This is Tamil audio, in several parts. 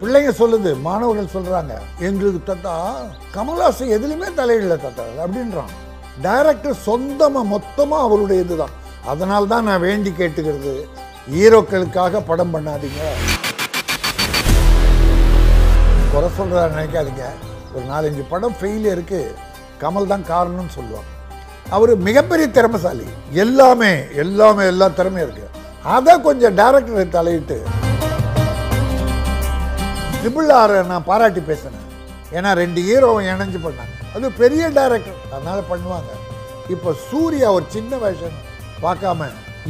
பிள்ளைங்க சொல்லுது மாணவர்கள் சொல்றாங்க எங்களுக்கு தாத்தா கமல்ஹாசன் எதுலையுமே தலையிடல தாத்தா அப்படின்றான். டைரக்டர் சொந்தமா மொத்தமா அவருடைய இதுதான் அதனால தான் நான் வேண்டி கேட்டுக்கிறது ஹீரோக்களுக்காக படம் பண்ணாதீங்க. குறை சொல்றதா நினைக்காதீங்க. ஒரு நாலஞ்சு படம் ஃபெயிலியருக்கு கமல் தான் காரணம்னு சொல்லுவாங்க. அவர் மிகப்பெரிய திறமைசாலி. எல்லாமே எல்லாமே எல்லா திறமையும் இருக்கு. அதை கொஞ்சம் டைரக்டர் தலையிட்டு ட்ரிபிள் ஆர் நான் பாராட்டி பேசினேன். ஏன்னா ரெண்டு ஹீரோவும் இணைஞ்சு பண்ணாங்க. அது பெரிய டைரக்டர் அதனால் பண்ணுவாங்க. இப்போ சூர்யா ஒரு சின்ன வேஷன் பார்க்காம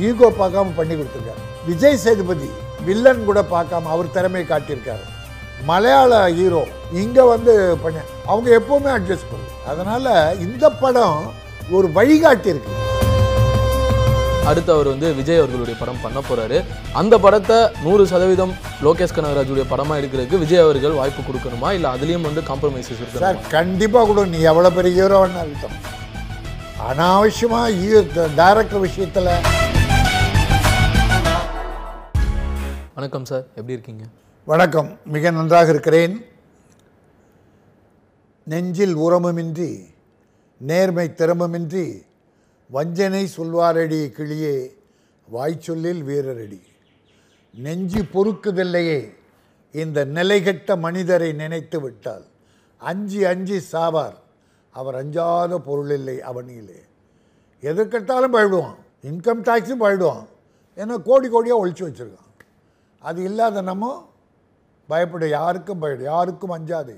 ஈகோ பார்க்காம பண்ணி கொடுத்துருக்காரு. விஜய் சேதுபதி வில்லன் கூட பார்க்காம அவர் திறமையை காட்டியிருக்காரு. மலையாள ஹீரோ இங்கே வந்து பண்ண அவங்க எப்போவுமே அட்ஜஸ்ட் பண்ணு அதனால் இந்த படம் ஒரு வழிகாட்டி இருக்குது அடுத்து அவர் வந்து விஜய் அவர்களுடைய படம் பண்ண போறாரு. அந்த படத்தை நூறு சதவீதம் லோகேஷ் கனகராஜுடைய படமா எடுக்கிறதுக்கு விஜய் அவர்கள் வாய்ப்பு கொடுக்கணுமா? இல்ல அதுலயும் வந்து காம்ப்ரமைசஸ் சார் இருக்கு கண்டிப்பாக கூட நீ எவ்வளோ பெரிய ஹீரோ அர்த்தம் அனாவசியமாக டைரக்டர் விஷயத்தில். வணக்கம் சார். எப்படி இருக்கீங்க? வணக்கம். மிக நன்றாக இருக்கிறேன். நெஞ்சில் உரமுமின்றி நேர்மை திறமுமின்றி வஞ்சனை சொல்வாரடி கிளியே வாய்ச்சொல்லில் வீரரடி. நெஞ்சு பொறுக்குதில்லையே இந்த நிலைகெட்ட மனிதரை நினைத்து விட்டால். அஞ்சி அஞ்சி சாவார் அவர் அஞ்சாத பொருள் இல்லை அவனிலே. எதற்கெட்டாலும் பயிடுவான் இன்கம் டேக்ஸும் பயிடுவான் ஏன்னா கோடி கோடியாக ஒழிச்சு வச்சுருக்கான். அது இல்லாத நம்ம பயப்பட யாருக்கும் பயப்பட யாருக்கும் அஞ்சாது.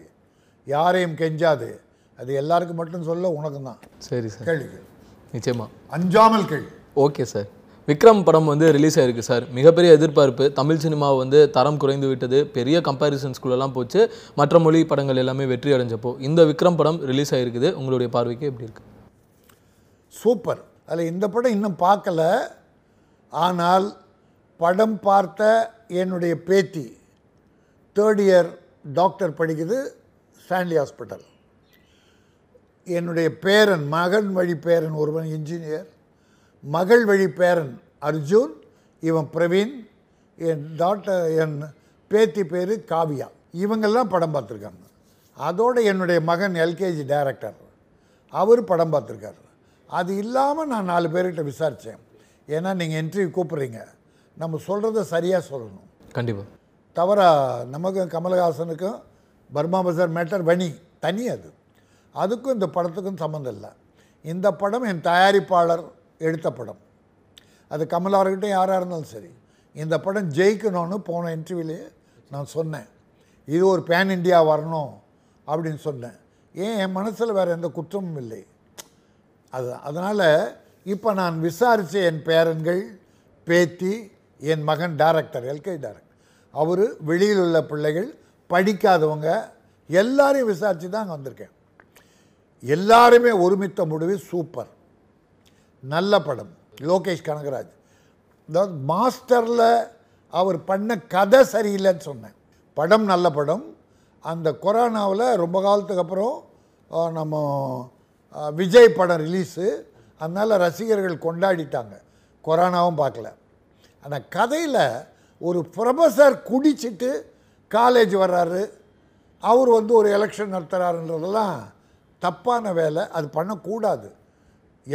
யாரையும் கெஞ்சாது. அது எல்லாருக்கும் மட்டும் சொல்ல உனக்கு தான் சரி சார். கேள்வி கேளு. நிச்சயமா. அஞ்சாமல் கேள்வி ஓகே சார். விக்ரம் படம் வந்து ரிலீஸ் ஆயிருக்கு சார். மிகப்பெரிய எதிர்பார்ப்பு. தமிழ் சினிமா வந்து தரம் குறைந்து விட்டது. பெரிய கம்பேரிசன்ஸ்குள்ளெல்லாம் போச்சு. மற்ற மொழி படங்கள் எல்லாமே வெற்றி அடைஞ்சப்போ இந்த விக்ரம் படம் ரிலீஸ் ஆயிருக்குது. உங்களுடைய பார்வைக்கு எப்படி இருக்கு? சூப்பர். அதில் இந்த படம் இன்னும் பார்க்கல. ஆனால் படம் பார்த்த என்னுடைய பேத்தி தேர்ட் இயர் டாக்டர் படிக்குது ஸ்டான்லி ஹாஸ்பிட்டல் என்னுடைய பேரன் மகன் வழி பேரன் ஒருவன் இன்ஜினியர் மகள் வழி பேரன் அர்ஜுன் இவன் பிரவீன் என் டாக்டர் என் பேத்தி பேர் காவியா. இவங்கெல்லாம் படம் பார்த்துருக்காங்க. அதோட என்னுடைய மகன் எல்கேஜி டைரக்டர் அவர் படம் பார்த்துருக்காரு. அது இல்லாமல் நான் நாலு பேர்கிட்ட விசாரித்தேன் ஏன்னா நீங்கள் இன்டர்வியூ கூப்பிட்றீங்க. நம்ம சொல்கிறத சரியாக சொல்லணும். கண்டிப்பா. தவறா நமக்கும் கமலஹாசனுக்கும் பர்மா பசார் மேட்டர் வணி. தனி அது. அதுக்கும் இந்த படத்துக்கும் சம்மந்தம் இல்லை. இந்த படம் என் தயாரிப்பாளர் எடுத்த படம். அது கமலார்கிட்டையும் யாராக இருந்தாலும் சரி. இந்த படம் ஜெயிக்கணும்னு போன இன்டர்வியூலேயே நான் சொன்னேன். இது ஒரு பேன் இண்டியா வரணும் அப்படின்னு சொன்னேன். ஏன்? என் மனசில் வேறு எந்த குற்றமும் இல்லை. அது அதனால் இப்போ நான் விசாரித்த என் பேரன்கள் பேத்தி என் மகன் டைரக்டர் எல்கே டைரக்டர் அவர் வெளியில் உள்ள பிள்ளைகள் படிக்காதவங்க எல்லாரையும் விசாரித்து தான் அங்கே வந்திருக்கேன். எல்லாருமே ஒருமித்த முடிவு சூப்பர். நல்ல படம். லோகேஷ் கனகராஜ். அதாவது மாஸ்டரில் அவர் பண்ண கதை சரியில்லைன்னு சொன்னேன். படம் நல்ல படம். அந்த கொரோனாவில் ரொம்ப காலத்துக்கு அப்புறம் நம்ம விஜய் படம் ரிலீஸு அதனால் ரசிகர்கள் கொண்டாடிட்டாங்க. கொரோனாவும் பார்க்கல. ஆனால் கதையில் ஒரு ப்ரொஃபஸர் குடிச்சிட்டு காலேஜ் வர்றாரு. அவர் வந்து ஒரு எலெக்ஷன் நடத்துகிறாருன்றதெல்லாம் தப்பான வேலை அது பண்ணக்கூடாது.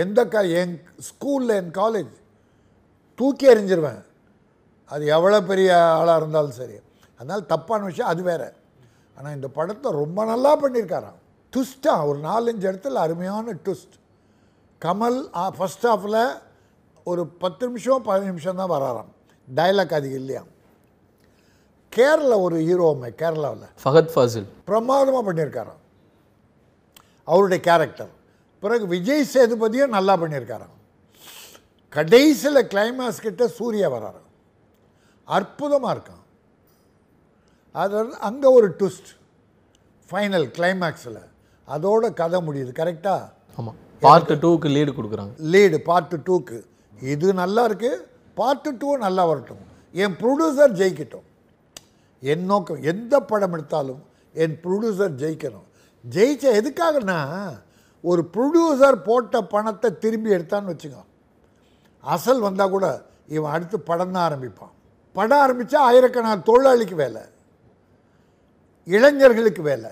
எந்த க என் ஸ்கூலில் என் காலேஜ் தூக்கி எறிஞ்சிருவேன். அது எவ்வளோ பெரிய ஆளாக இருந்தாலும் சரி. அதனால் தப்பான விஷயம் அது வேற. ஆனால் இந்த படத்தை ரொம்ப நல்லா பண்ணியிருக்காராம். ட்விஸ்ட்டாக ஒரு நாலஞ்சு இடத்துல அருமையான ட்விஸ்ட் கமல் ஃபஸ்ட் ஹாஃபில் ஒரு பத்து நிமிஷம் பதினஞ்சு நிமிஷம் தான் வராராம். டைலாக் அதிகம் இல்லையா? கேரளா ஒரு ஹீரோமே கேரளாவில். ஃபஹத் ஃபாசில். பிரமாதமாக பண்ணியிருக்காராம். அவருடைய கேரக்டர் பிறகு விஜய் சேதுபதியும் நல்லா பண்ணியிருக்காராம். கடைசியில் கிளைமாக்ஸ் கிட்ட சூர்யா வராராம். அற்புதமாக இருக்கான் அது அங்கே ஒரு ட்விஸ்ட் ஃபைனல் கிளைமேக்ஸில் அதோட கதை முடியுது. கரெக்டாக ஆமா. பார்ட் டூக்கு லீடு கொடுக்குறாங்க. லீடு பார்ட்டு டூக்கு இது நல்லா இருக்கு. பார்ட்டு டூவும் நல்லா வரட்டும். என் ப்ரொடியூசர் ஜெயிக்கட்டும். என் நோக்கம் எந்த படம் எடுத்தாலும் என் ப்ரொடியூசர் ஜெயிக்கணும். ஜெயிச்ச எதுக்காகனா ஒரு ப்ரொடியூசர் போட்ட பணத்தை திரும்பி எடுத்தான்னு வச்சுக்கோ. அசல் வந்தால் கூட இவன் அடுத்து படம் தான் ஆரம்பிப்பான். படம் ஆரம்பித்தா ஆயிரக்கணக்கான தொழிலாளிக்கு வேலை. இளைஞர்களுக்கு வேலை.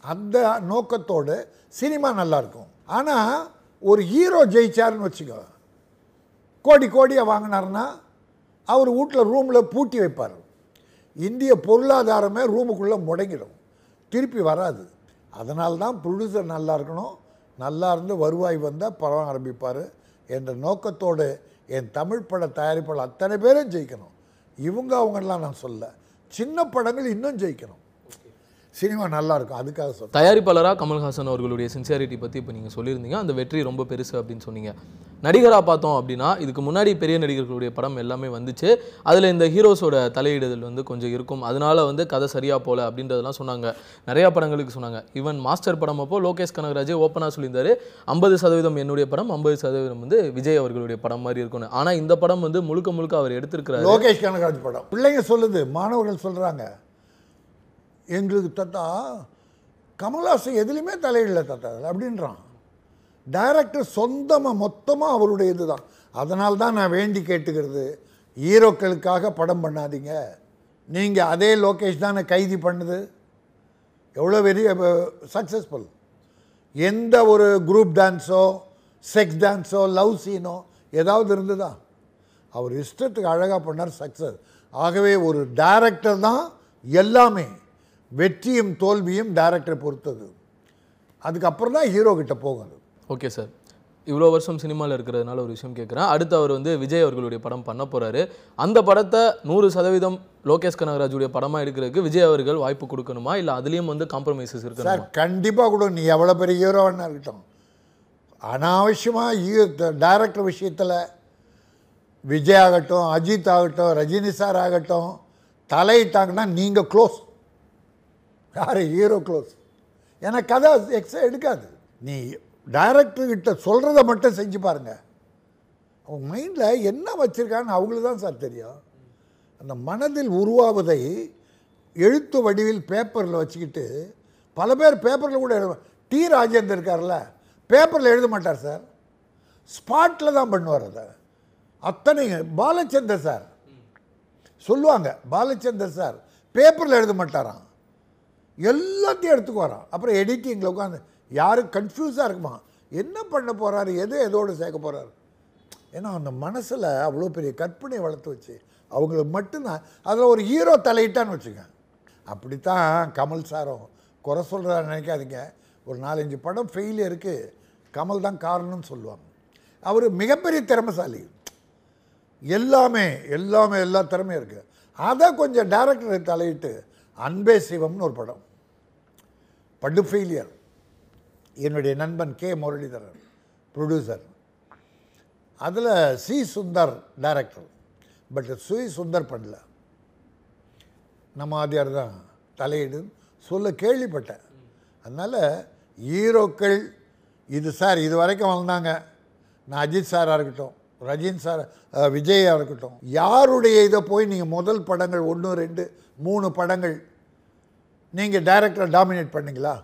அந்த நோக்கத்தோடு சினிமா நல்லா இருக்கும். ஆனால் ஒரு ஹீரோ ஜெயிச்சாருன்னு வச்சுக்கோ. கோடி கோடியை வாங்கினாருன்னா அவர் வீட்டில் ரூமில் பூட்டி வைப்பார். இந்திய பொருளாதாரமே ரூமுக்குள்ளே முடங்கிடும். திருப்பி வராது. அதனால்தான் ப்ரொடியூசர் நல்லா இருக்கணும். நல்லா இருந்து வருவாய் வந்தால் படம் ஆரம்பிப்பார் என்ற நோக்கத்தோடு என் தமிழ் பட தயாரிப்பாளர் அத்தனை பேரும் ஜெயிக்கணும். இவங்க அவங்கெல்லாம் நான் சொல்ல சின்ன படங்கள் இன்னும் ஜெயிக்கணும். சினிமா நல்லா இருக்கும் அதுக்காக சொல்கிறேன் தயாரிப்பாளராக கமல்ஹாசன் அவர்களுடைய சின்சியாரிட்டி பற்றி இப்போ நீங்கள் சொல்லியிருந்தீங்க. அந்த வெற்றி ரொம்ப பெருசு அப்படின்னு சொன்னீங்க. நடிகராக பார்த்தோம் அப்படின்னா இதுக்கு முன்னாடி பெரிய நடிகர்களுடைய படம் எல்லாமே வந்துச்சு. அதில் இந்த ஹீரோஸோட தலையிடுதல் வந்து கொஞ்சம் இருக்கும். அதனால வந்து கதை சரியாக போல அப்படின்றதெல்லாம் சொன்னாங்க. நிறையா படங்களுக்கு சொன்னாங்க. ஈவன் மாஸ்டர் படம் அப்போ லோகேஷ் கனகராஜே ஓப்பனாக சொல்லியிருந்தாரு. ஐம்பது சதவீதம் என்னுடைய படம் ஐம்பது சதவீதம் வந்து விஜய் அவர்களுடைய படம் மாதிரி இருக்கும்னு. ஆனால் இந்த படம் வந்து முழுக்க முழுக்க அவர் எடுத்திருக்கிறாரு. லோகேஷ் கனகராஜ் படம். பிள்ளைங்க சொல்லுது மாணவர்கள் சொல்கிறாங்க எங்களுக்கு தாத்தா கமல்ஹாசன் எதுலேயுமே தலையிடல தாத்தா அப்படின்றான். டைரக்டர் சொந்தமாக மொத்தமாக அவருடைய இதுதான். அதனால தான் நான் வேண்டி கேட்டுக்கிறது ஹீரோக்களுக்காக படம் பண்ணாதீங்க. நீங்கள் அதே லோகேஷ் தானே கைதி பண்ணுது. எவ்வளோ பெரிய சக்ஸஸ்ஃபுல் எந்த ஒரு குரூப் டான்ஸோ செக்ஸ் டான்ஸோ லவ் சீனோ ஏதாவது இருந்ததா? அவர் இஷ்டத்துக்கு அழகாக பண்ணார் சக்ஸஸ் ஆகவே ஒரு டைரக்டர் தான் எல்லாமே. வெற்றியும் தோல்வியும் டைரக்டரை பொறுத்தது. அதுக்கப்புறம் தான் ஹீரோ கிட்ட போகும் ஓகே சார் இவ்வளோ வருஷம் சினிமாவில் இருக்கிறதுனால ஒரு விஷயம் கேட்குறேன். அடுத்து அவர் வந்து விஜய் அவர்களுடைய படம் பண்ண போகிறாரு அந்த படத்தை நூறு சதவீதம் லோகேஷ் கனகராஜுடைய படமாக எடுக்கிறதுக்கு விஜய் அவர்கள் வாய்ப்பு கொடுக்கணுமா? இல்லை அதுலேயும் வந்து காம்ப்ரமைசஸ் இருக்கணுமா? சார் கண்டிப்பாக கூட நீ எவ்வளோ பெரிய ஹீரோ வேணா இருக்கட்டும். அனாவசியமாக டைரக்டர் விஷயத்தில் விஜய் ஆகட்டும் அஜித் ஆகட்டும் ரஜினி சார் ஆகட்டும் தலையிட்டாங்கன்னா நீங்கள் க்ளோஸ் யார் ஹீரோ க்ளோஸ் ஏன்னா கதை எக்ஸ்ட்ரா எடுக்காது. நீ டைரக்டர்கிட்ட சொல்கிறத மட்டும் செஞ்சு பாருங்கள் அவங்க மைண்டில் என்ன வச்சுருக்கான்னு அவங்களுக்கு தான் சார் தெரியும். அந்த மனதில் உருவாவதை எழுத்து வடிவில் பேப்பரில் வச்சுக்கிட்டு பல பேர் பேப்பரில் கூட எழுத டி ராஜேந்தர் இருக்கார்ல பேப்பரில் எழுத மாட்டார் சார் ஸ்பாட்டில் தான் பண்ணுவார் அதை. அத்தனை பாலச்சந்தர் சார் சொல்லுவாங்க பாலச்சந்தர் சார் பேப்பரில் எழுத மாட்டாராம். எல்லாத்தையும் எடுத்துக்குவாராம் அப்புறம் எடிட்டிங்கில் உட்காந்து யாரும் கன்ஃபியூஸாக இருக்குமா? என்ன பண்ண போகிறாரு எது எதோடு சேர்க்க போகிறாரு ஏன்னா அந்த மனசில் அவ்வளோ பெரிய கற்பனை வளர்த்து வச்சு அவங்களுக்கு மட்டும்தான் அதில் ஒரு ஹீரோ தலையிட்டான்னு வச்சுங்க அப்படித்தான் கமல் சாரும் குறை சொல்கிறாரு நினைக்காதீங்க. ஒரு நாலஞ்சு படம் ஃபெயிலியருக்கு கமல் தான் காரணம்னு சொல்லுவாங்க. அவர் மிகப்பெரிய திறமைசாலி. எல்லாமே எல்லாமே எல்லா திறமையும் இருக்குது அதை கொஞ்சம் டேரக்டரை தலையிட்டு அன்பே சிவம்னு ஒரு படம். படு ஃபெயிலியர் என்னுடைய நண்பன் கே. முரளிதரன் ப்ரொடியூசர் அதில் C. Sundar director but C. Sundar பண்ணல. நம்ம ஆதியார் தான் தலையிடு. சொல்ல கேள்விப்பட்டேன். அதனால் ஹீரோக்கள் இது சார் இது வரைக்கும் வந்தாங்க நான் அஜித் சாராக இருக்கட்டும் ரஜினி சார் விஜயாக இருக்கட்டும் யாருடைய இதை போய் நீங்கள் முதல் படங்கள் ஒன்று ரெண்டு மூணு படங்கள் நீங்கள் டைரக்டரை டாமினேட் பண்ணிங்களா?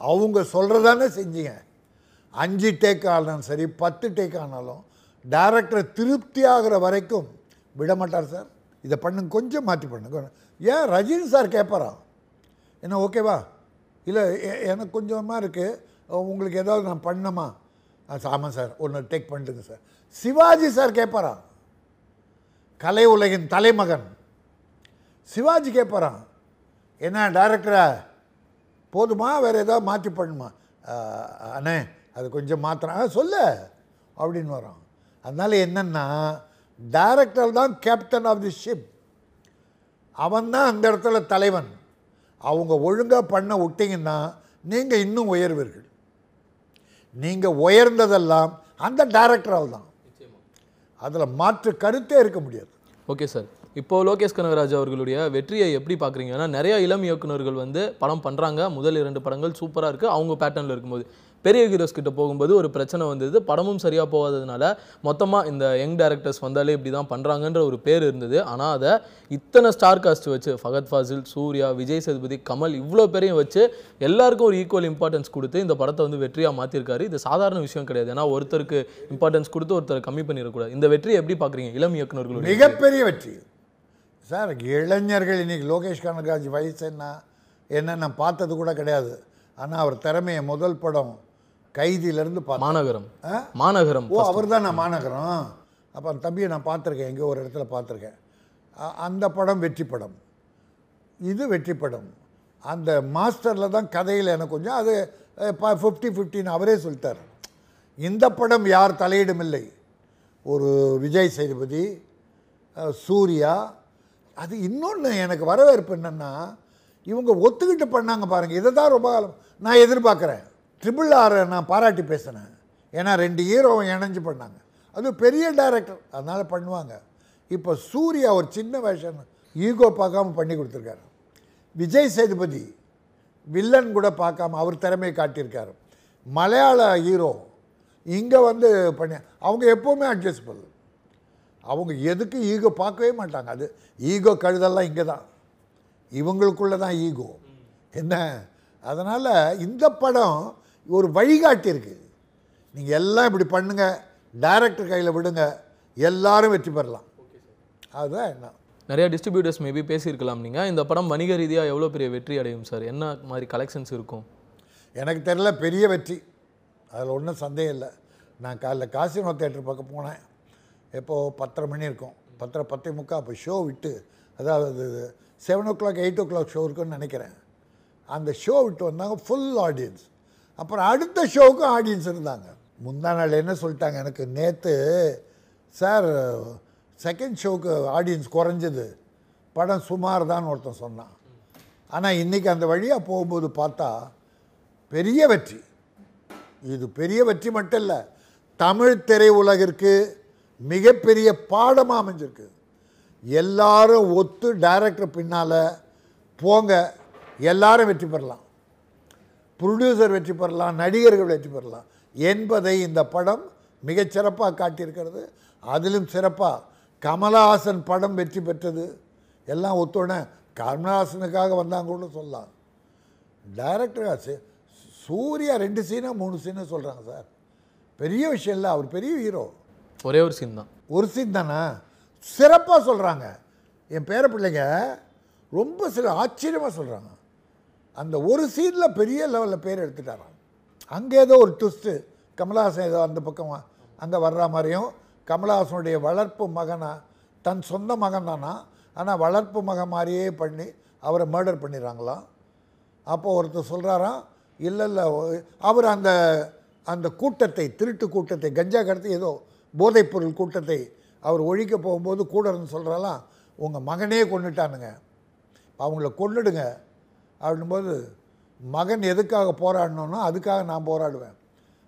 அவங்க சொல்கிறதானே செஞ்சீங்க. அஞ்சு டேக் ஆனாலும் சரி பத்து டேக் ஆனாலும் டைரக்டரை திருப்தி ஆகிற வரைக்கும் விட மாட்டார் சார். இதை பண்ணுங்க கொஞ்சம் மாற்றி பண்ணுங்க. ஏன் ரஜினி சார் கேட்பாரா என்ன ஓகேவா இல்லை எனக்கு கொஞ்சமாக இருக்குது உங்களுக்கு ஏதாவது நான் பண்ணணுமா? ஆ, ஆமாம் சார். ஒன்று டேக் பண்ணிட்டுங்க சார். சிவாஜி சார் கேட்பாரா கலை உலகின் தலைமகன். சிவாஜி கேட்பாரான் என்ன டைரக்டரா போதுமா? வேறு ஏதாவது மாற்றி பண்ணுமா? "ஆஹ், அண்ணே அது கொஞ்சம் மாத்திரம் சொல்லு அப்படின்னு வரோம் அதனால என்னன்னா டைரக்டர் தான் கேப்டன் ஆஃப் தி ஷிப் அவன் தான் அந்த இடத்துல தலைவன். அவங்க ஒழுங்காக பண்ண விட்டீங்கன்னா நீங்கள் இன்னும் உயர்வீர்கள். நீங்கள் உயர்ந்ததெல்லாம் அந்த டைரக்டரால் தான். அதில் மாற்று கருத்தே இருக்க முடியாது. Okay sir. இப்போ லோகேஷ் கனகராஜ் அவர்களுடைய வெற்றியை எப்படி பார்க்குறீங்க? ஏன்னா நிறைய இளம் இயக்குனர்கள் வந்து படம் பண்ணுறாங்க முதல் இரண்டு படங்கள் சூப்பராக இருக்குது அவங்க பேட்டர்னில் இருக்கும்போது. பெரிய ஹீரோஸ் கிட்ட போகும்போது ஒரு பிரச்சனை வந்தது. படமும் சரியாக போகாததுனால மொத்தமாக இந்த யங் டேரக்டர்ஸ் வந்தாலே இப்படி தான் பண்ணுறாங்கன்ற ஒரு பேர் இருந்தது. ஆனால் அதை இத்தனை ஸ்டார் காஸ்ட் வச்சு ஃபகத் ஃபாசில் சூர்யா விஜய் சேதுபதி கமல் இவ்வளோ பேரையும் வச்சு எல்லாருக்கும் ஒரு ஈக்குவல் இம்பார்ட்டன்ஸ் கொடுத்து இந்த படத்தை வந்து வெற்றியாக மாற்றிருக்காரு இது சாதாரண விஷயம் கிடையாது. ஏன்னா ஒருத்தருக்கு இம்பார்ட்டன்ஸ் கொடுத்து ஒருத்தரை கம்மி பண்ணிடக்கூடாது. இந்த வெற்றியை எப்படி பார்க்குறீங்க? இளம் இயக்குனர்களுடைய மிகப்பெரிய வெற்றி. சார் இளைஞர்கள் இன்னைக்கு லோகேஷ் கனகராஜ் வயசு என்ன? என்ன நான் பார்த்தது கூட கிடையாது. ஆனால் அவர் திறமையை முதல் படம் கைதியிலேருந்து பார்த்தேன் மாநகரம்? மாநகரம் ஓ அவர் தான் நான் மாநகரம். அப்போ அந்த தம்பியை நான் பார்த்துருக்கேன். எங்கேயோ ஒரு இடத்துல பார்த்துருக்கேன். அந்த படம் வெற்றி படம். இது வெற்றி படம். அந்த மாஸ்டரில் தான் கதையில் எனக்கு கொஞ்சம் அது ஃபிஃப்டி ஃபிஃப்டின்னு அவரே சொல்லிட்டார். இந்த படம் யார் தலையிடும் இல்லை? ஒரு விஜய் சேதுபதி சூர்யா அது இன்னொன்று எனக்கு வரவேற்பு என்னென்னா இவங்க ஒத்துக்கிட்டு பண்ணாங்க பாருங்கள் இதை தான் ரொம்ப நான் எதிர்பார்க்குறேன். ட்ரிபிள் ஆரை நான் பாராட்டி பேசினேன். ஏன்னா ரெண்டு ஹீரோவும் இணைஞ்சு பண்ணாங்க. அது பெரிய டைரக்டர் அதனால் பண்ணுவாங்க. இப்போ சூர்யா ஒரு சின்ன வேஷன் ஈகோ பார்க்காம பண்ணி கொடுத்துருக்காரு. விஜய் சேதுபதி வில்லன் கூட பார்க்காம அவர் திறமையை காட்டியிருக்காரு. மலையாள ஹீரோ இங்கே வந்து பண்ணி அவங்க எப்போவுமே அட்ஜஸ்டபிள் அவங்க எதுக்கு ஈகோ பார்க்கவே மாட்டாங்க. அது ஈகோ கழுதெல்லாம் இங்கே தான். இவங்களுக்குள்ள தான் ஈகோ. என்ன? அதனால் இந்த படம் ஒரு வழிகாட்டி இருக்கு. நீங்கள் எல்லாம் இப்படி பண்ணுங்க டைரக்டர் கையில் விடுங்க எல்லாரும் வெற்றி பெறலாம். அதுதான் என்ன? நிறைய டிஸ்ட்ரிபியூட்டர்ஸ் மேபி பேசியிருக்கலாம் நீங்கள் இந்த படம் வணிக ரீதியாக எவ்வளோ பெரிய வெற்றி அடையும் சார்? என்ன மாதிரி கலெக்ஷன்ஸ் இருக்கும்? எனக்கு தெரியல பெரிய வெற்றி. அதில் ஒன்றும் சந்தேகம் இல்லை. நான் காலைல காசினோ தேட்டர் பக்கம் போனேன். எப்போது பத்தரை மணி இருக்கும். பத்தரை பத்தே முக்கால் அப்போ ஷோ விட்டு அதாவது seven o'clock eight o'clock show இருக்குன்னு நினைக்கிறேன். அந்த ஷோ விட்டு வந்தாங்க ஃபுல் ஆடியன்ஸ் அப்புறம் அடுத்த ஷோவுக்கும் ஆடியன்ஸ் இருந்தாங்க. முந்தா நாள் என்ன சொல்லிட்டாங்க எனக்கு? நேற்று சார் செகண்ட் ஷோவுக்கு ஆடியன்ஸ் குறைஞ்சது. படம் சுமார் தான் ஒருத்தன் சொன்னான். ஆனால் இன்றைக்கி அந்த வழியாக போகும்போது பார்த்தா பெரிய வெற்றி. இது பெரிய வெற்றி மட்டும் இல்லை தமிழ் திரை உலகிற்கு மிகப்பெரிய பாடமாக அமைஞ்சிருக்கு. எல்லாரும் ஒத்து டைரக்டர் பின்னால் போங்க. எல்லாரும் வெற்றி பெறலாம். ப்ரொடியூசர் வெற்றி பெறலாம். நடிகர்கள் வெற்றி பெறலாம். என்பதை இந்த படம் மிகச்சிறப்பாக காட்டியிருக்கிறது. அதிலும் சிறப்பாக கமலஹாசன் படம் வெற்றி பெற்றது. எல்லாம் ஒத்துணை கமலஹாசனுக்காக வந்தாங்க கூட சொல்லலாம் டைரக்டர் சூர்யா ரெண்டு சீனாக மூணு சீனாக சொல்கிறாங்க சார். பெரிய விஷயம் இல்லை. அவர் பெரிய ஹீரோ ஒரே ஒரு சீன் தான். ஒரு சீன் தானே? சிறப்பாக சொல்கிறாங்க என் பேர பிள்ளைங்க ரொம்ப சில ஆச்சரியமாக சொல்கிறாங்க அந்த ஒரு சீனில் பெரிய லெவலில் பேர் எடுத்துட்டாராம். அங்கே ஏதோ ஒரு ட்விஸ்ட்டு கமலஹாசன் ஏதோ அந்த பக்கம் அங்கே வர்ற மாதிரியும் கமலஹாசனுடைய வளர்ப்பு மகனா தன் சொந்த மகன் தானா ஆனால் வளர்ப்பு மகன் மாதிரியே பண்ணி அவரை மர்டர் பண்ணிடுறாங்களாம். அப்போ ஒருத்தர் சொல்கிறாராம் இல்லை இல்லை அவர் அந்த அந்த கூட்டத்தை திருட்டு கூட்டத்தை கஞ்சா கடத்தி ஏதோ போதைப்பொருள் கூட்டத்தை அவர் ஒழிக்க போகும்போது கூட இருந்து சொல்கிறாலாம் உங்கள் மகனே கொண்டுட்டானுங்க அவங்கள கொன்னுடுங்க அப்படின்போது மகன் எதுக்காக போராடணும்னா அதுக்காக நான் போராடுவேன்.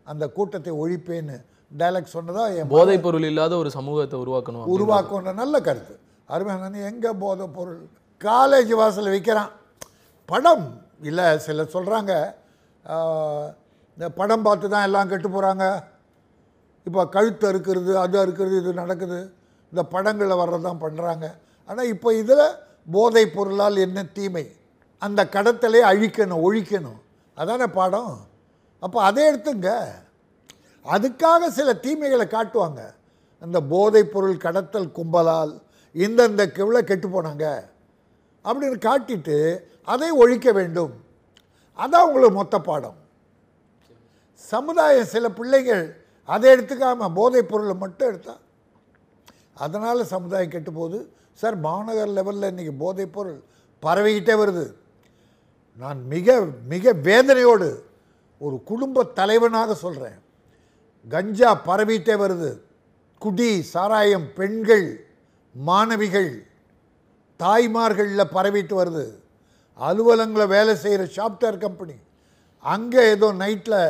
அந்த கூட்டத்தை ஒழிப்பேன்னு டைலாக் சொன்னதா என் போதைப் பொருள் இல்லாத ஒரு சமூகத்தை உருவாக்கணும். உருவாக்குன்ற நல்ல கருத்து. அருமையான எங்கே போதை பொருள் காலேஜ் வாசலில் விற்கிறான் படம் இல்லை சிலர் சொல்கிறாங்க இந்த படம் பார்த்து தான் எல்லாம் கெட்டு போகிறாங்க இப்போ கழுத்து அறுக்கிறது அது அறுக்கிறது இது நடக்குது. இந்த படங்களில் வர்றதான் பண்ணுறாங்க ஆனால் இப்போ இதில் போதைப் பொருளால் என்ன தீமை? அந்த கடத்தலை அழிக்கணும் ஒழிக்கணும். அதானே பாடம்? அப்போ அதை எடுத்துங்க. அதுக்காக சில தீமைகளை காட்டுவாங்க. அந்த போதைப் பொருள் கடத்தல் கும்பலால் இந்தந்த கிவ்ல கெட்டு போனாங்க அப்படின்னு காட்டிட்டு அதை ஒழிக்க வேண்டும். அதான் உங்களுக்கு மொத்த பாடம். சமுதாயம் சில பிள்ளைகள் அதை எடுத்துக்காம போதைப் பொருளை மட்டும் எடுத்தா. அதனால் சமுதாயம் கெட்டு போகுது சார் மாநகர் லெவலில் இன்றைக்கி போதைப் பொருள் பரவிக்கிட்டே வருது. நான் மிக மிக வேதனையோடு ஒரு குடும்ப தலைவனாக சொல்கிறேன் கஞ்சா பரவிட்டே வருது. குடி சாராயம் பெண்கள் மாணவிகள் தாய்மார்களில் பரவிட்டு வருது. அலுவலங்களில் வேலை செய்கிற சாஃப்ட்வேர் கம்பெனி அங்கே ஏதோ நைட்டில்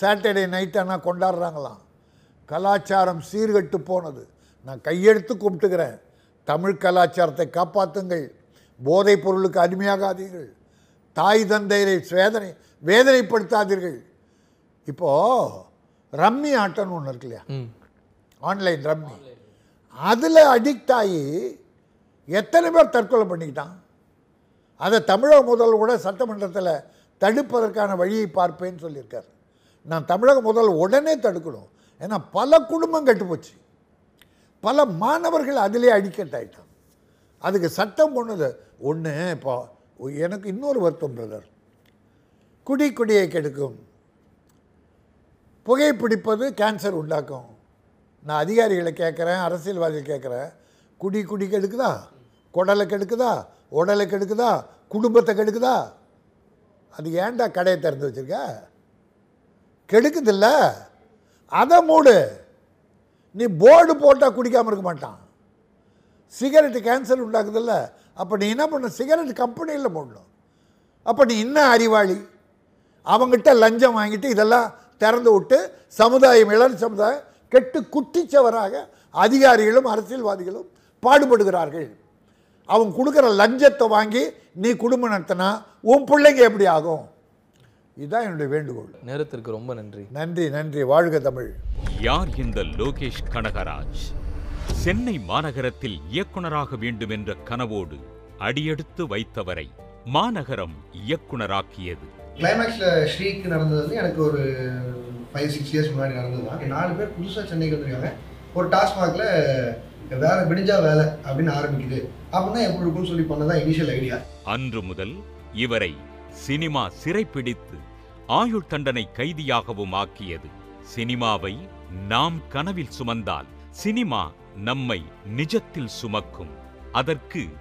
சாட்டர்டே நைட்டானா கொண்டாடுறாங்களாம். கலாச்சாரம் சீர்கெட்டு போனது. நான் கையெடுத்து கும்பிட்டுக்கிறேன். தமிழ் கலாச்சாரத்தை காப்பாற்றுங்கள் போதைப் பொருளுக்கு அடிமையாகாதீர்கள். தாய் தந்தையரை வேதனை வேதனைப்படுத்தாதீர்கள். இப்போது ரம்மி ஆட்டம்னு ஒன்று இருக்கு இல்லையா? Online rummy. அதில் அடிக்ட் ஆகி எத்தனை பேர் தற்கொலை பண்ணிக்கிட்டான்? அதை தமிழக முதல் கூட சட்டமன்றத்தில் தடுப்பதற்கான வழியை பார்ப்பேன்னு சொல்லியிருக்கார். நான் தமிழக முதல் உடனே தடுக்கணும். ஏன்னா பல குடும்பம் கெட்டுப்போச்சு பல மாணவர்கள் அதிலே அடிக்கட் ஆகிட்டான் அதுக்கு சட்டம் ஒன்று ஒன்று இப்போ எனக்கு இன்னொரு வருத்தம் பிரதர். குடி குடியை கெடுக்கும். புகைப்பிடிப்பது கேன்சர் உண்டாக்கும். நான் அதிகாரிகளை கேட்குறேன் அரசியல்வாதிகள் கேட்குறேன். குடி குடி கெடுக்குதா? குடலை கெடுக்குதா? உடலை கெடுக்குதா? குடும்பத்தை கெடுக்குதா? அது ஏன்டா கடையை திறந்து வச்சுருக்க? கெடுக்குதில்ல அதை மூடு. நீ போர்டு போட்டால் குடிக்காமல் இருக்க மாட்டான். சிகரெட்டு கேன்சர் உண்டாக்குதில்ல அப்போ நீ என்ன பண்ண சிகரெட் கம்பெனியில் போடணும். அப்போ நீ இன்னும் அறிவாளி? அவங்ககிட்ட லஞ்சம் வாங்கிட்டு இதெல்லாம் திறந்து விட்டு சமுதாயம் இளம் சமுதாயம் கெட்டு குட்டிச்சவராக அதிகாரிகளும் அரசியல்வாதிகளும் பாடுபடுகிறார்கள். அவங்க கொடுக்குற லஞ்சத்தை வாங்கி நீ குடும்பம் நடத்தினா உன் பிள்ளைங்க எப்படி ஆகும்? இதுதான் என்னுடைய வேண்டுகோள். நேரத்திற்கு ரொம்ப நன்றி. நன்றி நன்றி. வாழ்க தமிழ். யார் இந்த லோகேஷ் கனகராஜ்? சென்னை மாநகரத்தில் இயக்குனராக வேண்டும் என்ற கனவோடு அடியெடுத்து வைத்தவரை மாநகரம் இயக்குனராக்கியது கிளைமேக்ஸில் ஸ்ரீக்கு நடந்தது வந்து எனக்கு ஒரு ஃபைவ் சிக்ஸ் இயர்ஸ் முன்னாடி நடந்தது. தான் நாலு பேர் புதுசாக சென்னைக்கு வந்திருக்காங்க. ஒரு டாஸ்மாகில் வேலை விடிஞ்சா வேலை அப்படின்னு ஆரம்பிக்குது. அப்படின்னா எப்படி இருக்கும்னு சொல்லி பண்ணதான் இனிஷியல் ஐடியா அன்று முதல் இவரை சினிமா சிறைப்பிடித்து ஆயுள் தண்டனை கைதியாகவும் ஆக்கியது. சினிமாவை நாம் கனவில் சுமந்தால் சினிமா நம்மை நிஜத்தில் சுமக்கும். அதற்கு